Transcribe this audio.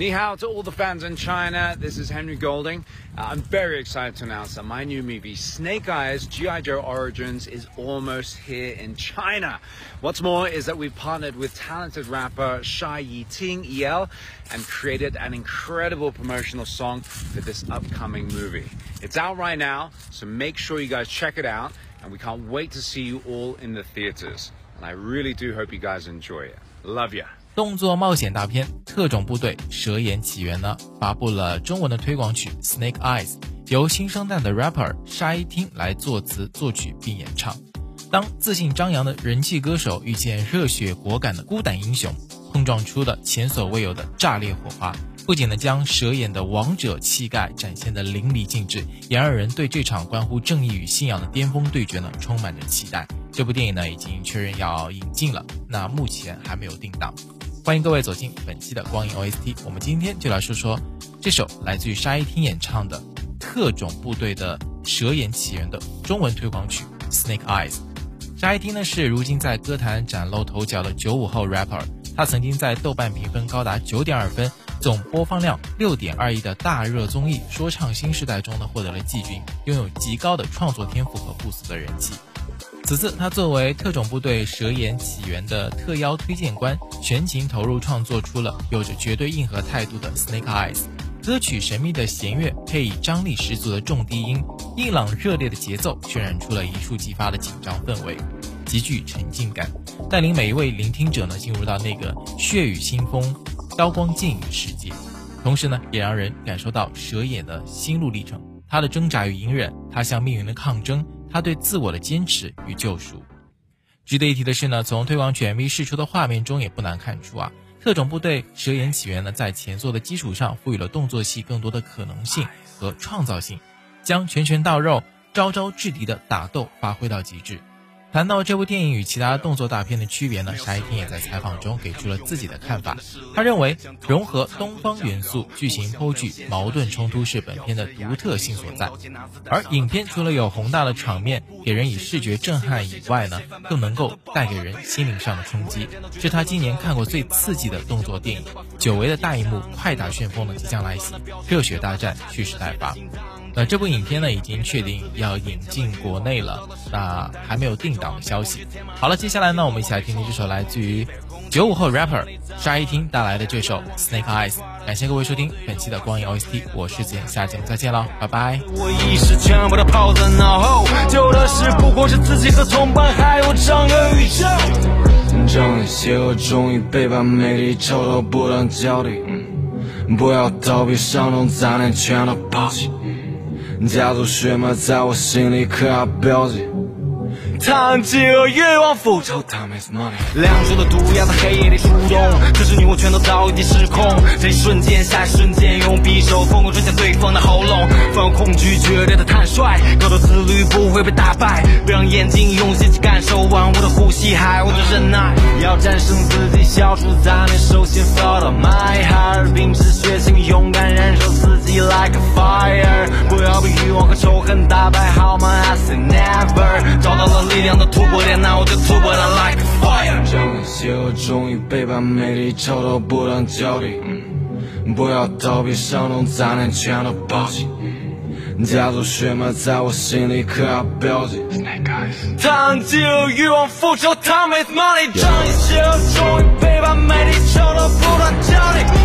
Ni hao to all the fans in China. This is Henry Golding. Uh, I'm very excited to announce that my new movie, Snake Eyes G.I. Joe Origins, is almost here in China. What's more is that we've partnered with talented rapper Shai Yiting EL and created an incredible promotional song for this upcoming movie. It's out right now, so make sure you guys check it out, and we can't wait to see you all in the theaters. And I really do hope you guys enjoy it. Love ya. 动作冒险大片《特种部队：蛇眼起源》呢，发布了中文的推广曲《Snake Eyes》，由新生代的 rapper 沙一汀来作词作曲并演唱。当自信张扬的人气歌手遇见热血果敢的孤胆英雄，碰撞出的前所未有的炸裂火花，不仅呢将蛇眼的王者气概展现的淋漓尽致，也让人对这场关乎正义与信仰的巅峰对决呢充满着期待。这部电影呢已经确认要引进了，那目前还没有定档。欢迎各位走进本期的光影 OST，我们今天就来说说这首来自于沙一汀演唱的《特种部队的蛇眼起源》的中文推广曲《Snake Eyes》。沙一汀呢是如今在歌坛崭露头角的九五后 rapper，他曾经在豆瓣评分高达九点二分、总播放量六点二亿的大热综艺《说唱新时代》中呢获得了季军，拥有极高的创作天赋和不俗的人气。此次，他作为特种部队蛇眼起源的特邀推荐官，全情投入创作出了有着绝对硬核态度的《Snake Eyes》歌曲。神秘的弦乐配以张力十足的重低音，硬朗热烈的节奏，渲染出了一触即发的紧张氛围，极具沉浸感，带领每一位聆听者呢进入到那个血雨腥风、刀光剑影的世界。同时呢，也让人感受到蛇眼的心路历程，他的挣扎与隐忍，他向命运的抗争。他对自我的坚持与救赎。值得一提的是呢，从推广犬 V 释出的画面中也不难看出啊，特种部队蛇眼起源呢，在前作的基础上赋予了动作戏更多的可能性和创造性，将拳拳到肉、招招制敌的打斗发挥到极致。谈到这部电影与其他动作大片的区别呢，沙一汀也在采访中给出了自己的看法。他认为，融合东方元素、剧情颇具矛盾冲突是本片的独特性所在。而影片除了有宏大的场面给人以视觉震撼以外呢，更能够带给人心灵上的冲击，是他今年看过最刺激的动作电影。久违的大荧幕快打旋风呢即将来袭，热血大战蓄势待发。那这部影片呢，已经确定要引进国内了，那还没有定档的消息。好了，接下来呢，我们一起来听听这首来自于九五后 rapper 沙一汀带来的这首 Snake Eyes。感谢各位收听本期的光影 OST，我是子言，下节目再见喽，拜拜。我意识全部都抛在脑后，旧的事不过是自己和同伴，还有整个宇宙。正义邪恶终于背叛，美丽丑陋不断交替，嗯不要逃避伤痛，杂念全都抛弃。家族血脉在我心里刻下标记。贪婪和欲望，复仇，time is money。两手的毒药在黑夜里出动，可是你我全都早已经失控。这一瞬间，下一瞬间，用匕首疯狂追向对方的喉咙。放空恐惧，绝对的坦率，高度自律不会被打败。别让眼睛用心去感受，万物的呼吸，还我的忍耐。要战胜自己，消除杂念，首先 follow my heart，秉持血性，勇敢燃烧自己 like a fire。不要被欲望和仇恨打败，好吗？I say never，找到了。力量的突破点，那我就突破它 like fire。正义邪恶终于背叛，美丽丑陋不断交替。不要逃避伤痛，杂念全都抛弃。家族血脉在我心里刻下标记。当饥饿欲望复仇，time is money。正义邪恶终于背叛，美丽丑陋不断交替。